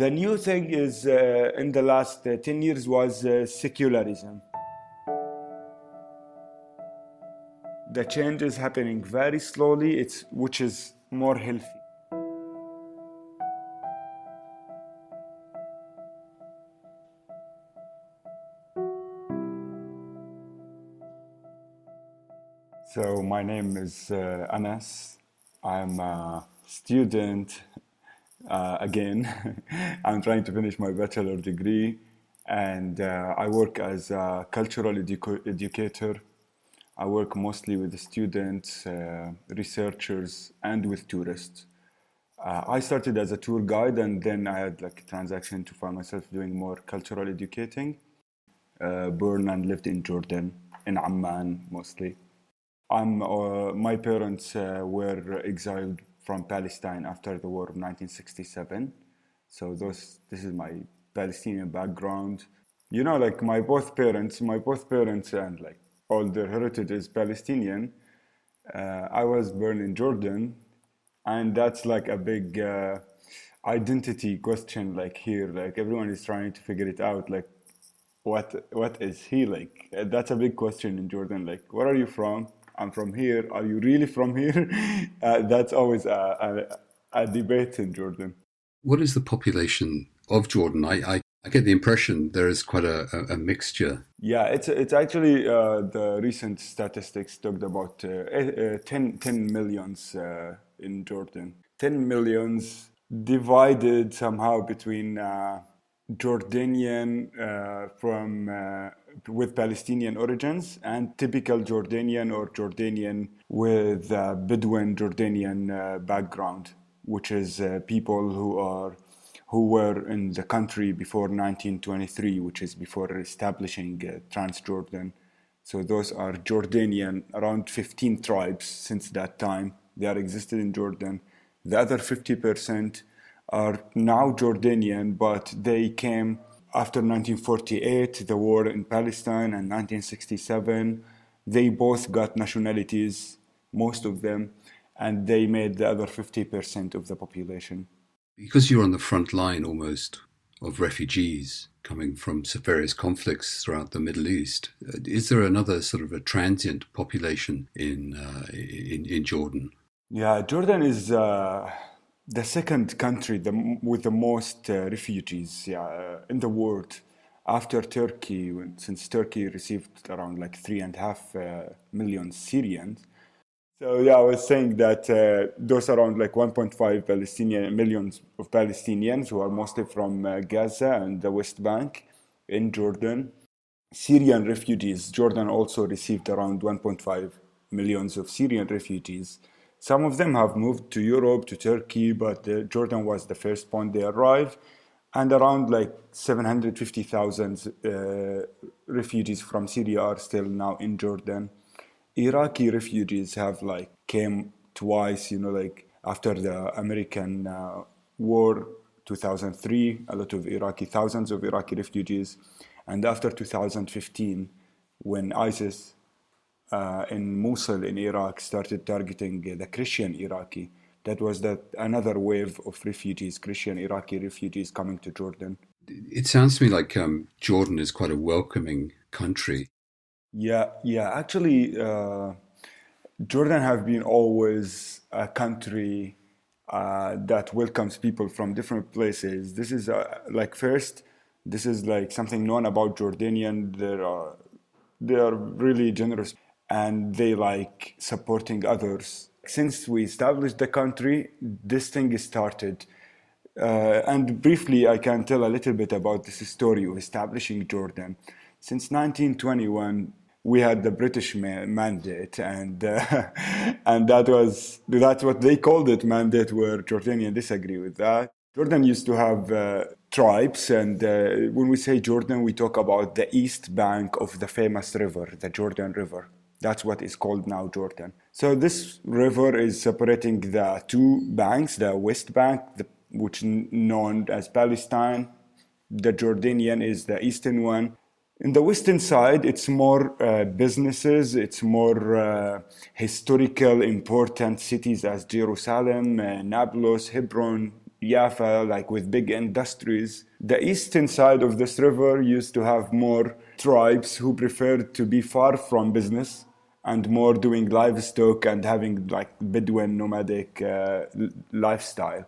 The new thing is uh, in the last uh, 10 years was uh, secularism. The change is happening very slowly, it's, which is more healthy. So my name is uh, Anas. I'm a student uh, again. I'm trying to finish my bachelor degree, and uh, I work as a cultural edu- educator. I work mostly with students, uh, researchers, and with tourists. Uh, I started as a tour guide, and then I had like a transaction to find myself doing more cultural educating. Uh, born and lived in Jordan, in Amman mostly. I'm, uh, my parents were exiled from Palestine after the war of 1967. So those, this is my Palestinian background. You know, like my both parents, my both parents and like all their heritage is Palestinian. Uh, I was born in Jordan, and that's like a big uh, identity question. Like here, like everyone is trying to figure it out. Like, what what is he like? That's a big question in Jordan. Like, where are you from? I'm from here. Are you really from here? Uh, that's always a, a, a, debate in Jordan. What is the population of Jordan? I, I, I get the impression there is quite a, a, a mixture. Yeah, it's it's actually uh, the recent statistics talked about uh, uh 10, 10 millions uh, in Jordan. 10 millions divided somehow between uh, Jordanian from with Palestinian origins and typical Jordanian or Jordanian with uh, Bedouin Jordanian uh, background, which is uh, people who are who were in the country before 1923, which is before establishing uh, Transjordan. So those are Jordanian, around 15 tribes since that time. They are existed in Jordan. The other 50% are now Jordanian, but they came after 1948, the war in Palestine, and 1967, they both got nationalities, most of them, and they made the other 50% of the population. Because you're on the front line almost of refugees coming from various conflicts throughout the Middle East, uh, is there another sort of a transient population in, uh, in, in, Jordan? Yeah, Jordan is. Uh, the second country the, with the most uh, refugees yeah, in the world after Turkey, since Turkey received around like three and a half uh, million Syrians. So yeah, I was saying that uh, those around like 1.5 Palestinian millions of Palestinians who are mostly from uh, Gaza and the West Bank in Jordan. Syrian refugees. Jordan also received around 1.5 millions of Syrian refugees some of them have moved to Europe, to Turkey, but uh, Jordan was the first point they arrived. And around like 750,000 uh, refugees from Syria are still now in Jordan. Iraqi refugees have like came twice, you know, like after the American uh, war 2003, a lot of Iraqi, thousands of Iraqi refugees. And after 2015, when ISIS uh, in Mosul in Iraq started targeting the Christian Iraqi. That was that another wave of refugees, Christian Iraqi refugees coming to Jordan. It sounds to me like um, Jordan is quite a welcoming country. Yeah, yeah. Actually, uh, Jordan have been always a country uh, that welcomes people from different places. This is uh, like first, this is like something known about Jordanian. They are they are really generous and they like supporting others. Since we established the country, this thing started. Uh, and briefly, I can tell a little bit about this story of establishing Jordan. Since 1921, we had the British ma- mandate, and uh, and that was that's what they called it mandate. Where Jordanians disagree with that. Jordan used to have uh, tribes, and uh, when we say Jordan, we talk about the east bank of the famous river, the Jordan River. That's what is called now Jordan. So this river is separating the two banks, the West Bank, the, which known as Palestine. The Jordanian is the eastern one. In the western side, it's more uh, businesses, it's more uh, historical, important cities as Jerusalem, uh, Nablus, Hebron, Jaffa, like with big industries. The eastern side of this river used to have more tribes who preferred to be far from business and more doing livestock and having like Bedouin nomadic uh, lifestyle.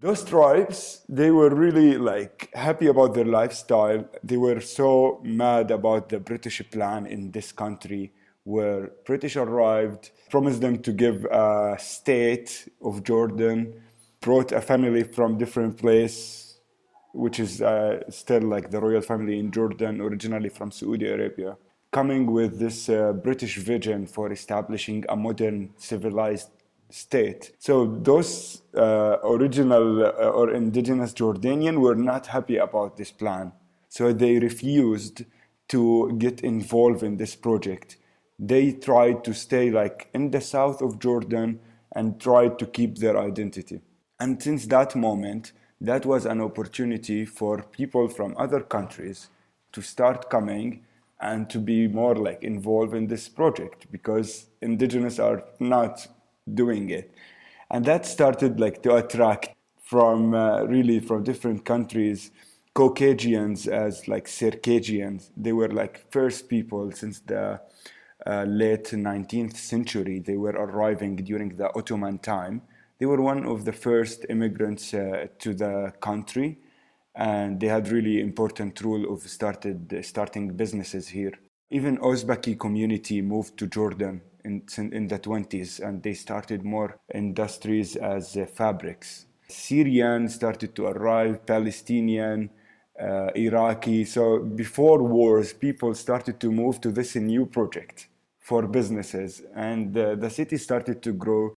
Those tribes, they were really like happy about their lifestyle. They were so mad about the British plan in this country where British arrived, promised them to give a state of Jordan, brought a family from different place, which is uh, still like the royal family in Jordan, originally from Saudi Arabia coming with this uh, British vision for establishing a modern civilized state. So those uh, original uh, or indigenous Jordanian were not happy about this plan. So they refused to get involved in this project. They tried to stay like in the south of Jordan and tried to keep their identity. And since that moment, that was an opportunity for people from other countries to start coming and to be more like involved in this project because indigenous are not doing it. And that started like to attract from uh, really from different countries. Caucasians as like circassians they were like first people since the uh, late 19th century. They were arriving during the ottoman time. They were one of the first immigrants uh, to the country and they had really important role of started starting businesses here. Even Uzbeki community moved to Jordan in, in the 20s and they started more industries as uh, fabrics. Syrian started to arrive, Palestinian, uh, Iraqi. So before wars, people started to move to this new project for businesses and uh, the city started to grow.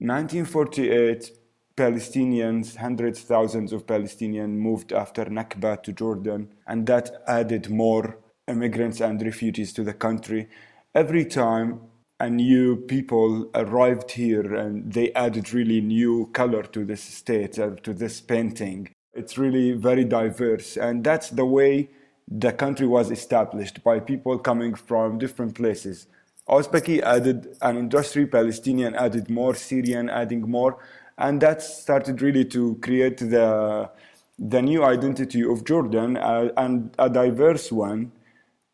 1948, Palestinians, hundreds, thousands of Palestinians moved after Nakba to Jordan, and that added more immigrants and refugees to the country. Every time a new people arrived here and they added really new color to this state, uh, to this painting. It's really very diverse, and that's the way the country was established by people coming from different places. Uzbeki added an industry, Palestinian added more, Syrian adding more, and that started really to create the the new identity of Jordan uh, and a diverse one.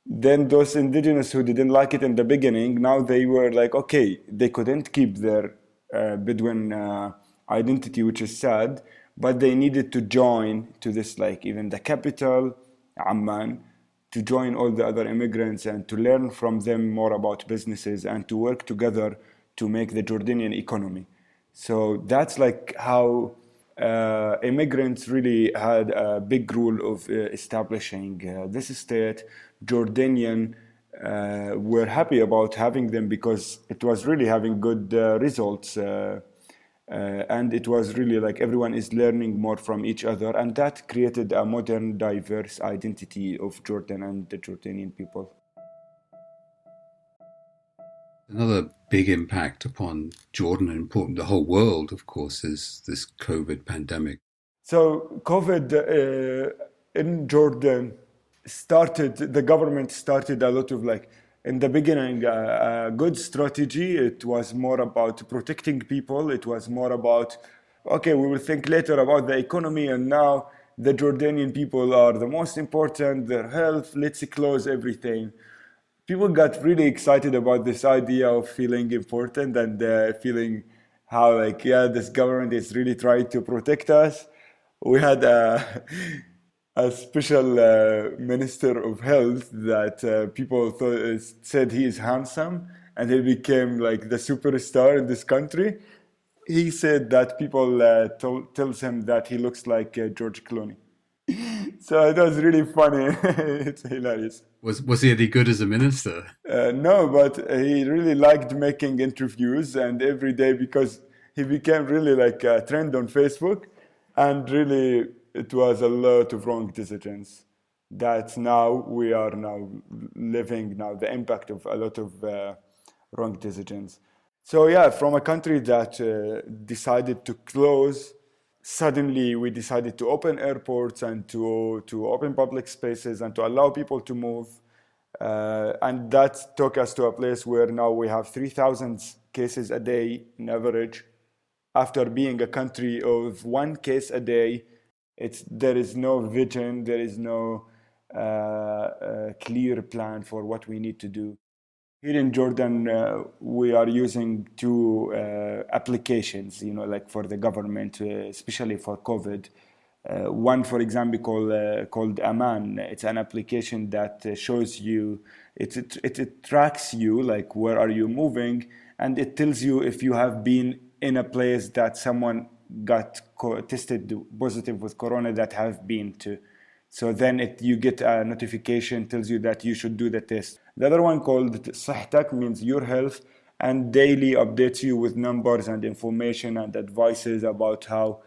Then those indigenous who didn't like it in the beginning, now they were like, okay, they couldn't keep their uh, Bedouin uh, identity, which is sad, but they needed to join to this, like even the capital, Amman, to join all the other immigrants and to learn from them more about businesses and to work together to make the Jordanian economy. So that's like how uh, immigrants really had a big role of uh, establishing uh, this state. Jordanian uh, were happy about having them because it was really having good uh, results. Uh, and it was really like everyone is learning more from each other, and that created a modern, diverse identity of Jordan and the Jordanian people. Another big impact upon Jordan and important the whole world, of course, is this COVID pandemic. So COVID uh, in Jordan started. The government started a lot of like in the beginning uh, a good strategy. It was more about protecting people. It was more about okay, we will think later about the economy, and now the Jordanian people are the most important. Their health. Let's close everything people got really excited about this idea of feeling important and uh, feeling how like yeah this government is really trying to protect us. We had a, a special uh, minister of health that uh, people thought, uh, said he is handsome and he became like the superstar in this country. He said that people uh, told, tells him that he looks like uh, george clooney so it was really funny. it's hilarious. Was was he any good as a minister? Uh, no, but he really liked making interviews, and every day because he became really like a trend on Facebook, and really it was a lot of wrong decisions. That now we are now living now the impact of a lot of uh, wrong decisions. So yeah, from a country that uh, decided to close suddenly we decided to open airports and to, to open public spaces and to allow people to move. Uh, and that took us to a place where now we have 3,000 cases a day in average. after being a country of one case a day, it's there is no vision, there is no uh, uh, clear plan for what we need to do. Here in Jordan, uh, we are using two uh, applications, you know, like for the government, uh, especially for COVID. Uh, one, for example, called called Aman. It's an application that shows you, it, it, it, it tracks you, like where are you moving, and it tells you if you have been in a place that someone got co- tested positive with corona that have been to. So then it, you get a notification tells you that you should do the test. The other one called Sahtak means your health and daily updates you with numbers and information and advices about how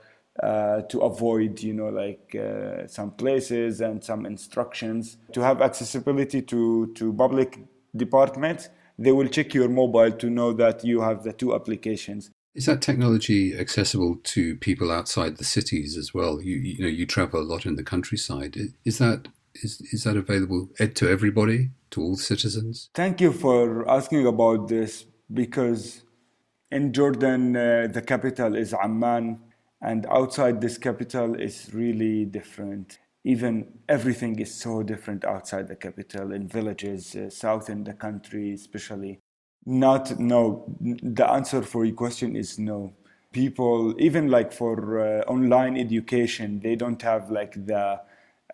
uh, to avoid, you know, like uh, some places and some instructions. To have accessibility to, to public departments, they will check your mobile to know that you have the two applications. Is that technology accessible to people outside the cities as well? You, you know, you travel a lot in the countryside. Is that is, is that available to everybody, to all citizens? Thank you for asking about this because in Jordan, uh, the capital is Amman, and outside this capital is really different. Even everything is so different outside the capital, in villages, uh, south in the country, especially. Not no. The answer for your question is no. People, even like for uh, online education, they don't have like the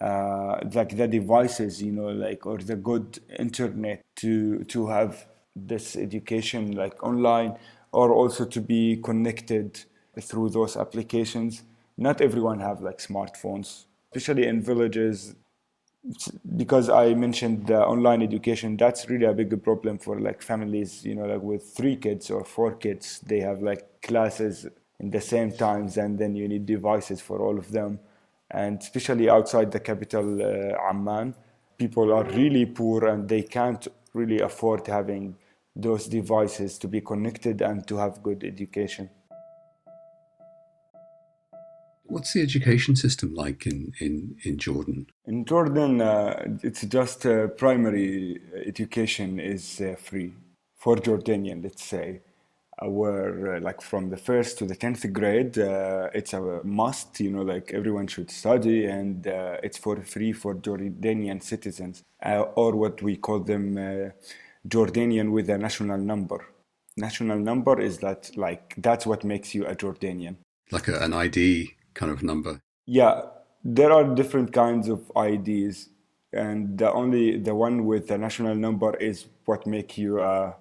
uh, like the devices, you know, like or the good internet to to have this education like online, or also to be connected through those applications. Not everyone have like smartphones, especially in villages because I mentioned the online education, that's really a big problem for like families, you know, like with three kids or four kids, they have like classes in the same times and then you need devices for all of them. And especially outside the capital, uh, Amman, people are really poor and they can't really afford having those devices to be connected and to have good education. What's the education system like in, in, in Jordan? In Jordan, uh, it's just uh, primary education is uh, free for Jordanian, let's say. Uh, where uh, like from the first to the 10th grade, uh, it's a must, you know, like everyone should study and it's for free for Jordanian citizens or what we call them Jordanian with a national number. National number is that like, that's what makes you a Jordanian. Like a, an ID kind of number? Yeah, there are different kinds of IDs, and the only the one with the national number is what make you a,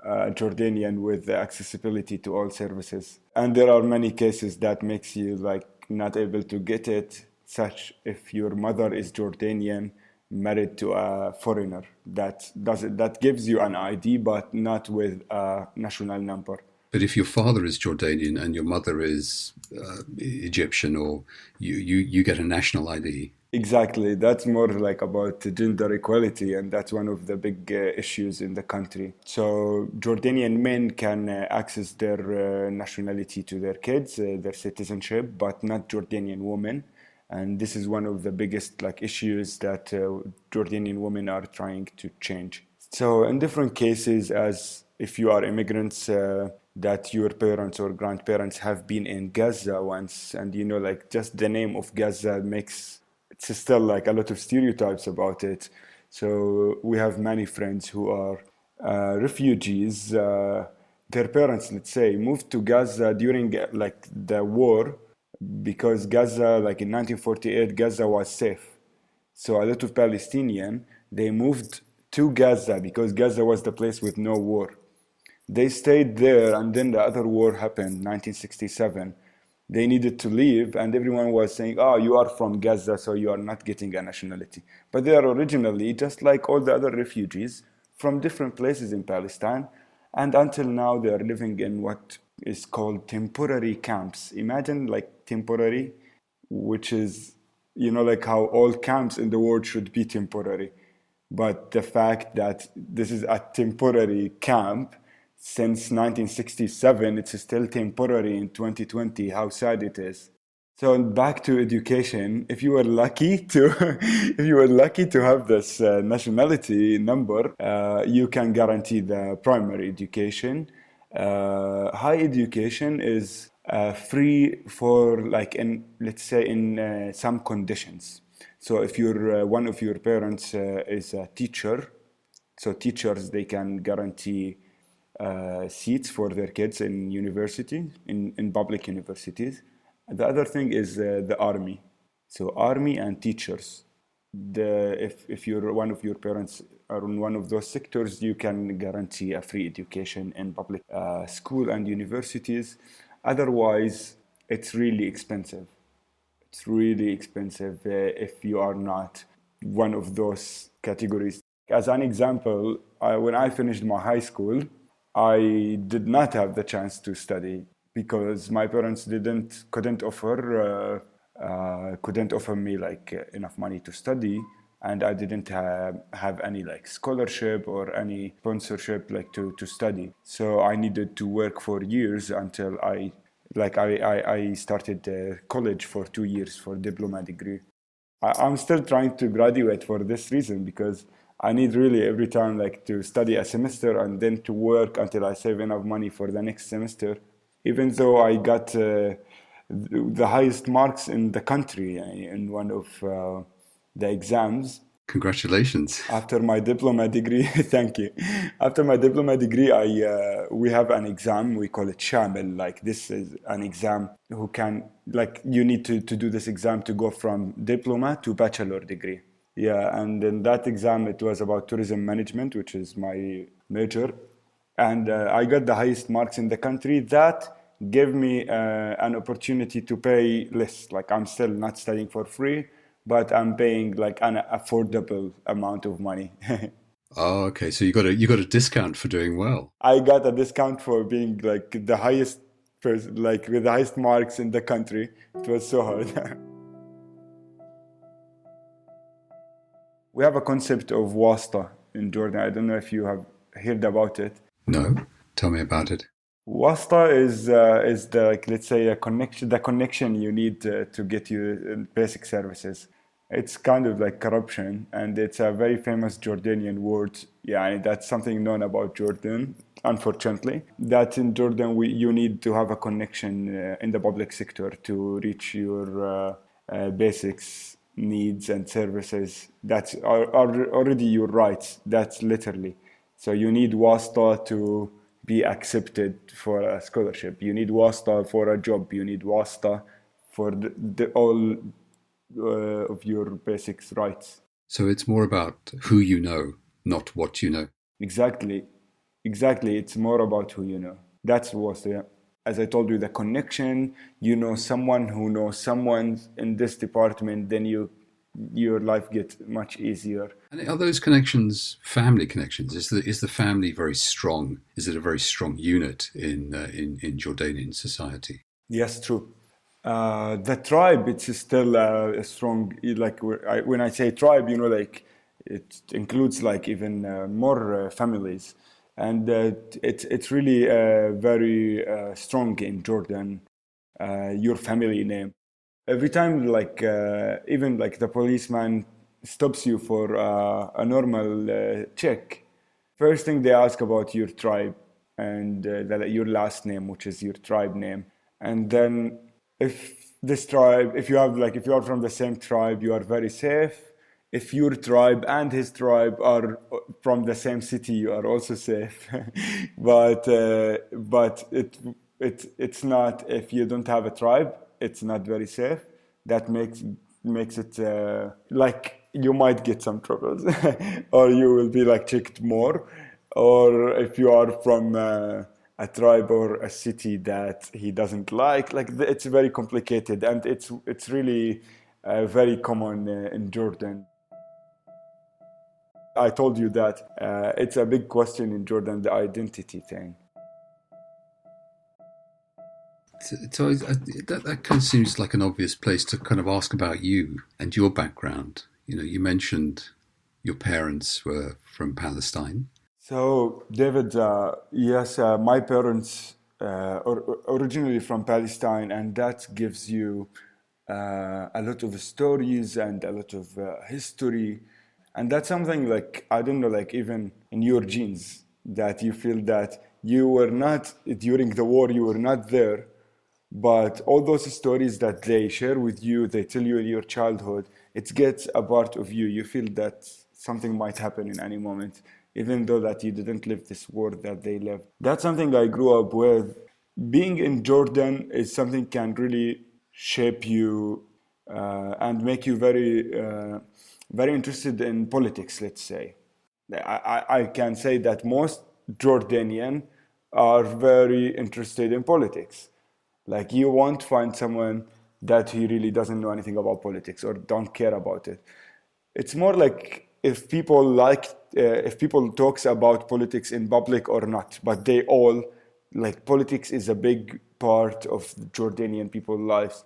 a Jordanian with the accessibility to all services. And there are many cases that makes you like not able to get it, such if your mother is Jordanian married to a foreigner that does it, that gives you an ID but not with a national number. But if your father is Jordanian and your mother is uh, Egyptian, or you, you, you get a national ID. Exactly. That's more like about gender equality, and that's one of the big uh, issues in the country. So, Jordanian men can uh, access their uh, nationality to their kids, uh, their citizenship, but not Jordanian women. And this is one of the biggest like issues that uh, Jordanian women are trying to change. So, in different cases, as if you are immigrants, uh, that your parents or grandparents have been in Gaza once, and you know, like just the name of Gaza makes it's still like a lot of stereotypes about it. So we have many friends who are uh, refugees. Uh, their parents, let's say, moved to Gaza during like the war because Gaza, like in 1948, Gaza was safe. So a lot of Palestinian they moved to Gaza because Gaza was the place with no war they stayed there, and then the other war happened, 1967. They needed to leave, and everyone was saying, "Oh, you are from Gaza, so you are not getting a nationality." But they are originally just like all the other refugees from different places in Palestine, and until now they are living in what is called temporary camps. Imagine like temporary, which is you know like how all camps in the world should be temporary, but the fact that this is a temporary camp since 1967. It's still temporary in 2020. How sad it is. So back to education. If you were lucky to, if you were lucky to have this uh, nationality number, uh, you can guarantee the primary education. Uh, high education is uh, free for like in let's say in uh, some conditions. So if you're uh, one of your parents is a teacher, so teachers they can guarantee uh, seats for their kids in university in, in public universities. The other thing is uh, the army. So army and teachers. The if if you're one of your parents are in one of those sectors, you can guarantee a free education in public uh, school and universities. Otherwise, it's really expensive. It's really expensive uh, if you are not one of those categories. As an example, I, when I finished my high school, I did not have the chance to study because my parents didn't couldn't offer uh, uh, couldn't offer me like enough money to study and I didn't have, have any like scholarship or any sponsorship like to, to study. So I needed to work for years until I like I, I, I started uh, college for two years for diploma degree. I, I'm still trying to graduate for this reason because I need really every time like to study a semester and then to work until I save enough money for the next semester. Even though I got uh, the highest marks in the country uh, in one of uh, the exams. Congratulations! After my diploma degree, thank you. After my diploma degree, I uh, we have an exam. We call it shamil. Like this is an exam who can like you need to, to do this exam to go from diploma to bachelor degree. Yeah, and in that exam, it was about tourism management, which is my major. And uh, I got the highest marks in the country. That gave me uh, an opportunity to pay less. Like, I'm still not studying for free, but I'm paying like an affordable amount of money. oh, okay. So you got a you got a discount for doing well. I got a discount for being like the highest person, like with the highest marks in the country. It was so hard. we have a concept of wasta in Jordan. I don't know if you have heard about it. No, tell me about it. Wasta is uh, is the like, let's say a connection, the connection you need uh, to get you basic services. It's kind of like corruption, and it's a very famous Jordanian word. Yeah, that's something known about Jordan. Unfortunately, that in Jordan we, you need to have a connection uh, in the public sector to reach your uh, uh, basics needs and services. That's are, are already your rights. That's literally. So you need wasta to be accepted for a scholarship. You need wasta for a job. You need wasta for the, the all uh, of your basic rights. So it's more about who you know not what you know. Exactly. Exactly. It's more about who you know. That's wasta yeah as I told you, the connection, you know someone who knows someone in this department, then you your life gets much easier. And are those connections family connections? Is the is the family very strong? Is it a very strong unit in uh, in in Jordanian society? Yes, true. Uh, the tribe it's still uh, a strong. Like when I say tribe, you know, like it includes like even uh, more uh, families and uh, it's it's really uh, very uh, strong in Jordan. Uh, your family name. Every time, like uh, even like the policeman stops you for uh, a normal check, first thing they ask about your tribe and the, your last name, which is your tribe name, and then if this tribe, if you have like if you are from the same tribe, you are very safe if your tribe and his tribe are from the same city, you are also safe. but uh, but it it it's not if you don't have a tribe, it's not very safe. That makes makes it uh, like you might get some troubles, or you will be like checked more, or if you are from. Uh, a tribe or a city that he doesn't like like it's very complicated and it's it's really uh, very common uh, in jordan I told you that uh, it's a big question in Jordan, the identity thing. So, uh, that, that kind of seems like an obvious place to kind of ask about you and your background. You know, you mentioned your parents were from Palestine. So, David, uh, yes, uh, my parents uh, are originally from Palestine, and that gives you uh, a lot of stories and a lot of history and that's something like i don't know like even in your genes that you feel that you were not during the war you were not there but all those stories that they share with you, they tell you in your childhood, it gets a part of you. You feel that something might happen in any moment, even though that you didn't live this world that they lived. That's something I grew up with. Being in Jordan is something can really shape you uh, and make you very, uh, very interested in politics. Let's say, I, I can say that most Jordanian are very interested in politics. Like you won't find someone that he really doesn't know anything about politics or don't care about it. It's more like if people like uh, if people talks about politics in public or not, but they all like politics is a big part of Jordanian people's lives,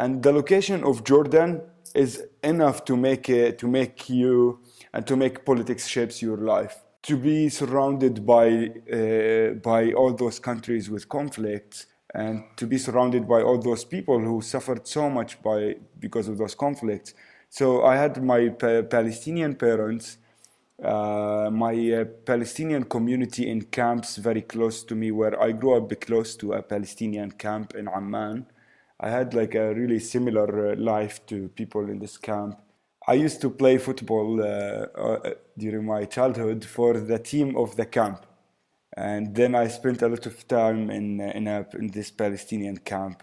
and the location of Jordan is enough to make it to make you and to make politics shapes your life to be surrounded by uh, by all those countries with conflicts and to be surrounded by all those people who suffered so much by because of those conflicts. So I had my pa- Palestinian parents, uh, my uh, Palestinian community in camps very close to me, where I grew up close to a Palestinian camp in Amman. I had like a really similar uh, life to people in this camp I used to play football uh, uh, during my childhood for the team of the camp, and then I spent a lot of time in uh, in, a, in this Palestinian camp.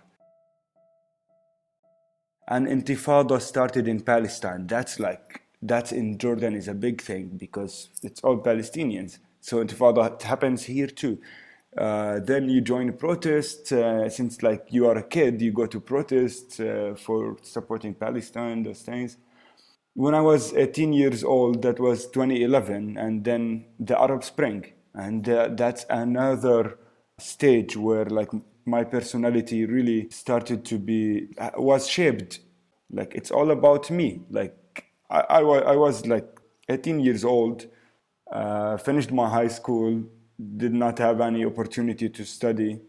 And Intifada started in Palestine. That's like that's in Jordan is a big thing because it's all Palestinians. So Intifada happens here too. Uh, then you join a protest. Uh, since like you are a kid, you go to protest uh, for supporting Palestine, those things when I was 18 years old, that was 2011, and then the Arab Spring, and uh, that's another stage where like my personality really started to be uh, was shaped. Like it's all about me. Like I, I, I was like 18 years old, finished my high school, did not have any opportunity to study.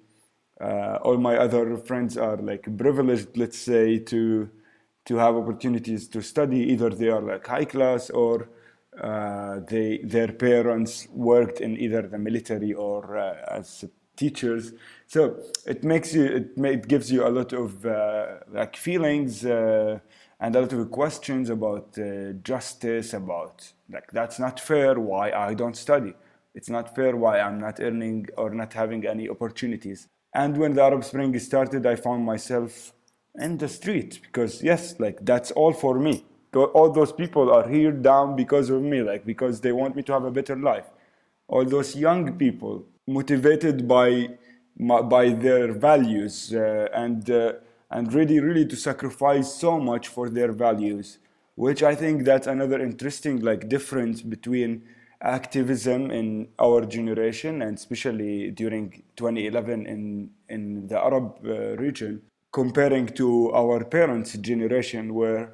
Uh, all my other friends are like privileged, let's say, to to have opportunities to study. Either they are like high class or uh, they their parents worked in either the military or uh, as teachers. So it makes you it, may, it gives you a lot of uh, like feelings uh, and a lot of questions about uh, justice about like that's not fair. Why I don't study? It's not fair. Why I'm not earning or not having any opportunities. And when the Arab Spring started, I found myself in the street because yes like that's all for me all those people are here down because of me like because they want me to have a better life all those young people motivated by by their values uh, and uh, and really really to sacrifice so much for their values which i think that's another interesting like difference between activism in our generation and especially during 2011 in in the arab uh, region comparing to our parents' generation, where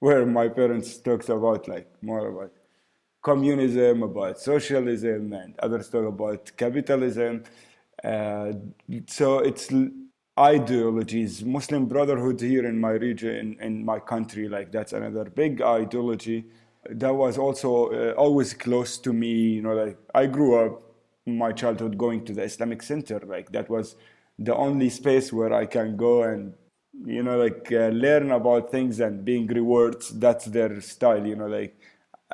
where my parents talked about like more about communism, about socialism, and others talk about capitalism. Uh, so it's ideologies. Muslim Brotherhood here in my region, in, in my country, like that's another big ideology. That was also uh, always close to me. You know, like I grew up my childhood going to the Islamic Center. Like that was the only space where I can go and you know like uh, learn about things and being rewards. That's their style. You know like.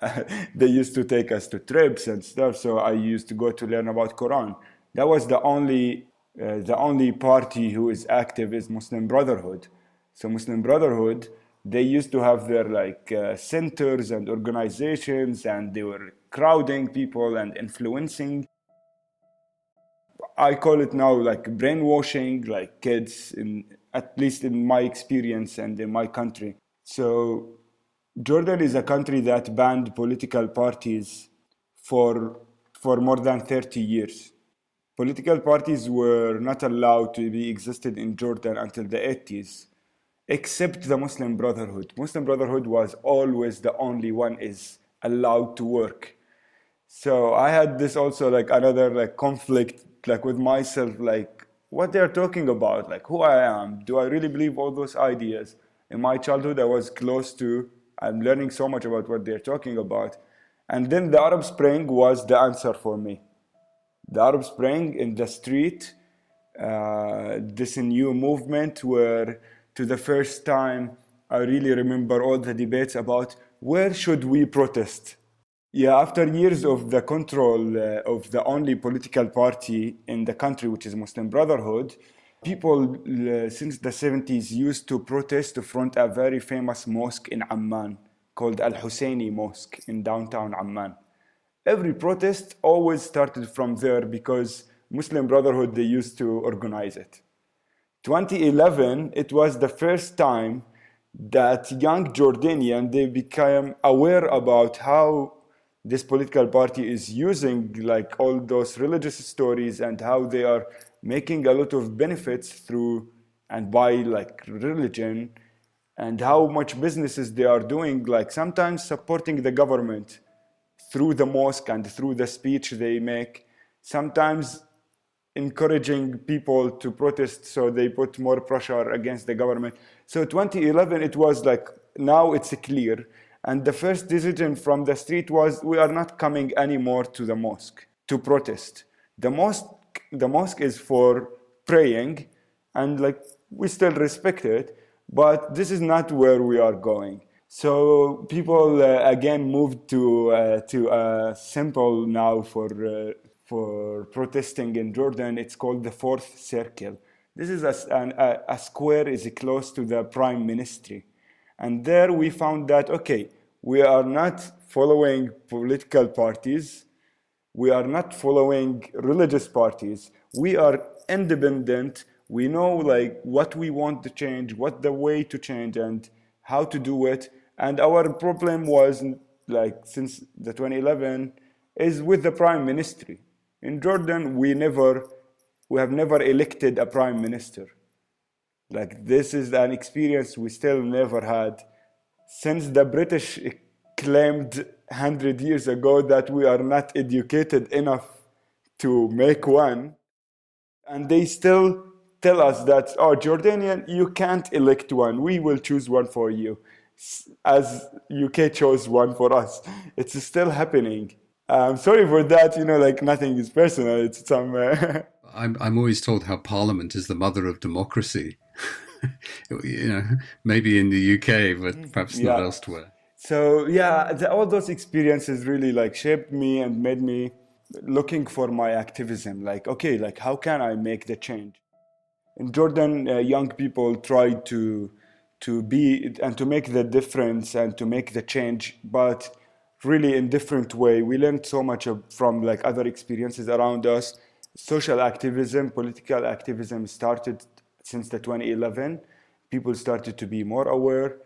they used to take us to trips and stuff, so I used to go to learn about Quran. That was the only uh, the only party who is active is Muslim Brotherhood. So Muslim Brotherhood, they used to have their like uh, centers and organizations, and they were crowding people and influencing I call it now like brainwashing, like kids, in at least in my experience and in my country. So, Jordan is a country that banned political parties for for more than 30 years. Political parties were not allowed to be existed in Jordan until the 80s, except the Muslim Brotherhood. Muslim Brotherhood was always the only one is allowed to work. So I had this also like another like conflict like with myself like what they're talking about like who i am do i really believe all those ideas in my childhood i was close to i'm learning so much about what they're talking about and then the arab spring was the answer for me the arab spring in the street uh, this new movement where, to the first time, I really remember all the debates about where should we protest. Yeah, after years of the control uh, of the only political party in the country, which is Muslim Brotherhood, people uh, since the 70s used to protest to front a very famous mosque in Amman called Al Husseini Mosque in downtown Amman. Every protest always started from there because Muslim Brotherhood they used to organize it. 2011 it was the first time that young Jordanian they became aware about how this political party is using like all those religious stories and how they are making a lot of benefits through and by like religion and how much businesses they are doing like sometimes supporting the government through the mosque and through the speech they make. Sometimes encouraging people to protest so they put more pressure against the government. So 2011 it was like now it's clear. And the first decision from the street was we are not coming anymore to the mosque to protest. The mosque the mosque is for praying and like we still respect it but this is not where we are going. So people uh, again moved to uh, to a symbol now for uh, for protesting in Jordan. It's called the fourth circle. This is a, a, a square is close to the prime ministry, and there we found that okay, we are not following political parties, we are not following religious parties. We are independent. We know like what we want to change, what the way to change, and how to do it. And our problem was like since the 2011 is with the prime ministry. In Jordan, we never, we have never elected a prime minister. Like this is an experience we still never had since the British claimed 100 years ago that we are not educated enough to make one. And they still tell us that, oh, Jordanian, you can't elect one. We will choose one for you. As UK chose one for us. It's still happening. I'm sorry for that. You know, like nothing is personal. It's some. Uh... I'm I'm always told how Parliament is the mother of democracy. you know, maybe in the UK, but perhaps yeah. not elsewhere. So yeah, the, all those experiences really like shaped me and made me looking for my activism. Like, okay, like how can I make the change? In Jordan, uh, young people try to to be and to make the difference and to make the change, but really in different way. We learned so much from like other experiences around us. Social activism, political activism started since the 2011. People started to be more aware,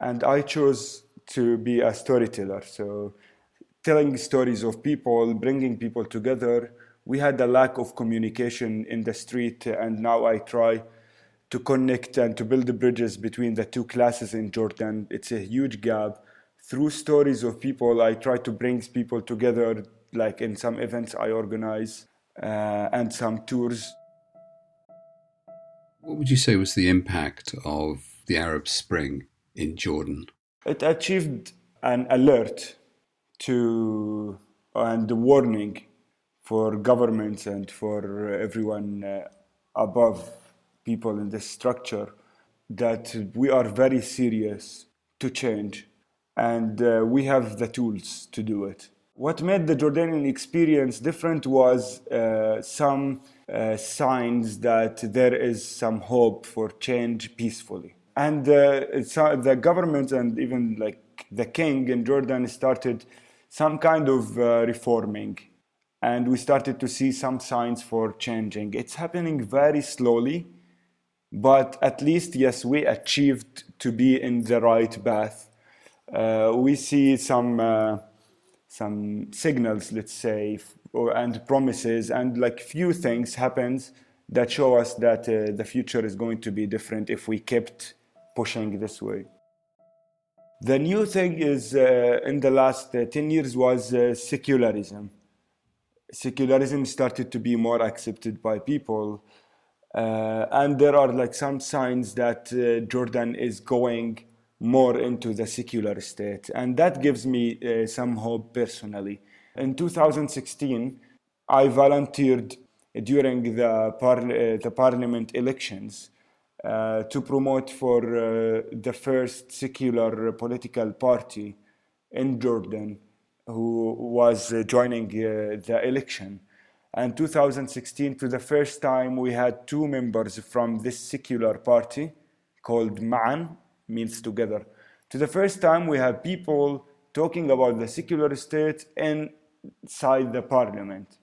and I chose to be a storyteller. So, telling stories of people, bringing people together. We had a lack of communication in the street, and now I try to connect and to build the bridges between the two classes in Jordan. It's a huge gap. Through stories of people, I try to bring people together, like in some events I organize uh, and some tours. What would you say was the impact of the Arab Spring in Jordan? It achieved an alert to and a warning for governments and for everyone uh, above people in this structure that we are very serious to change and uh, we have the tools to do it. What made the Jordanian experience different was uh, some uh, signs that there is some hope for change peacefully. And uh, the government and even like the king in Jordan started some kind of uh, reforming. And we started to see some signs for changing. It's happening very slowly but at least yes we achieved to be in the right path. uh, we see some uh, some signals let's say or, and promises and like few things happens that show us that uh, the future is going to be different if we kept pushing this way. The new thing is uh, in the last uh, 10 years was uh, secularism. Secularism started to be more accepted by people. Uh, and there are like some signs that uh, Jordan is going more into the secular state. And that gives me uh, some hope personally. In 2016, I volunteered during the, par- uh, the parliament elections uh, to promote for uh, the first secular political party in Jordan who was uh, joining uh, the election. And 2016, to the first time, we had two members from this secular party called Ma'an, means together. To the first time, we have people talking about the secular state inside the parliament.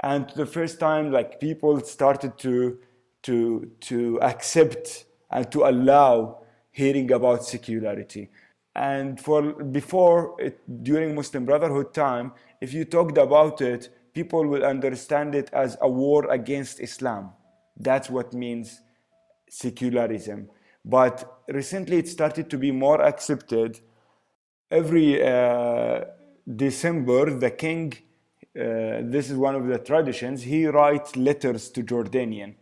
And the first time, like people started to to to accept and to allow hearing about secularity. And for before it, during Muslim Brotherhood time, if you talked about it, people will understand it as a war against Islam. That's what means secularism. But recently, it started to be more accepted. Every uh, December, the king, uh, this is one of the traditions, he writes letters to Jordanian,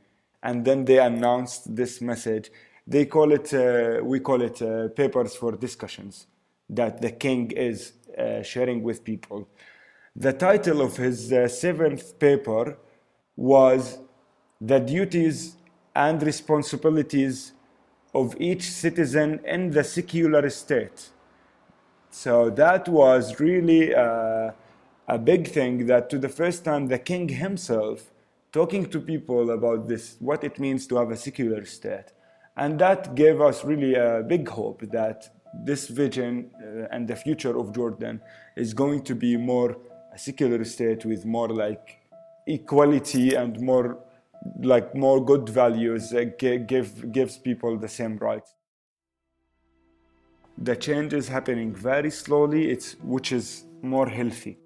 and then they announced this message they call it, uh, we call it uh, papers for discussions that the king is uh, sharing with people. The title of his uh, seventh paper was The Duties and Responsibilities of Each Citizen in the Secular State. So that was really uh, a big thing that to the first time the king himself talking to people about this, what it means to have a secular state. And that gave us really a big hope that this vision uh, and the future of Jordan is going to be more a secular state with more like equality and more like more good values uh, give gives people the same rights. The change is happening very slowly it's which is more healthy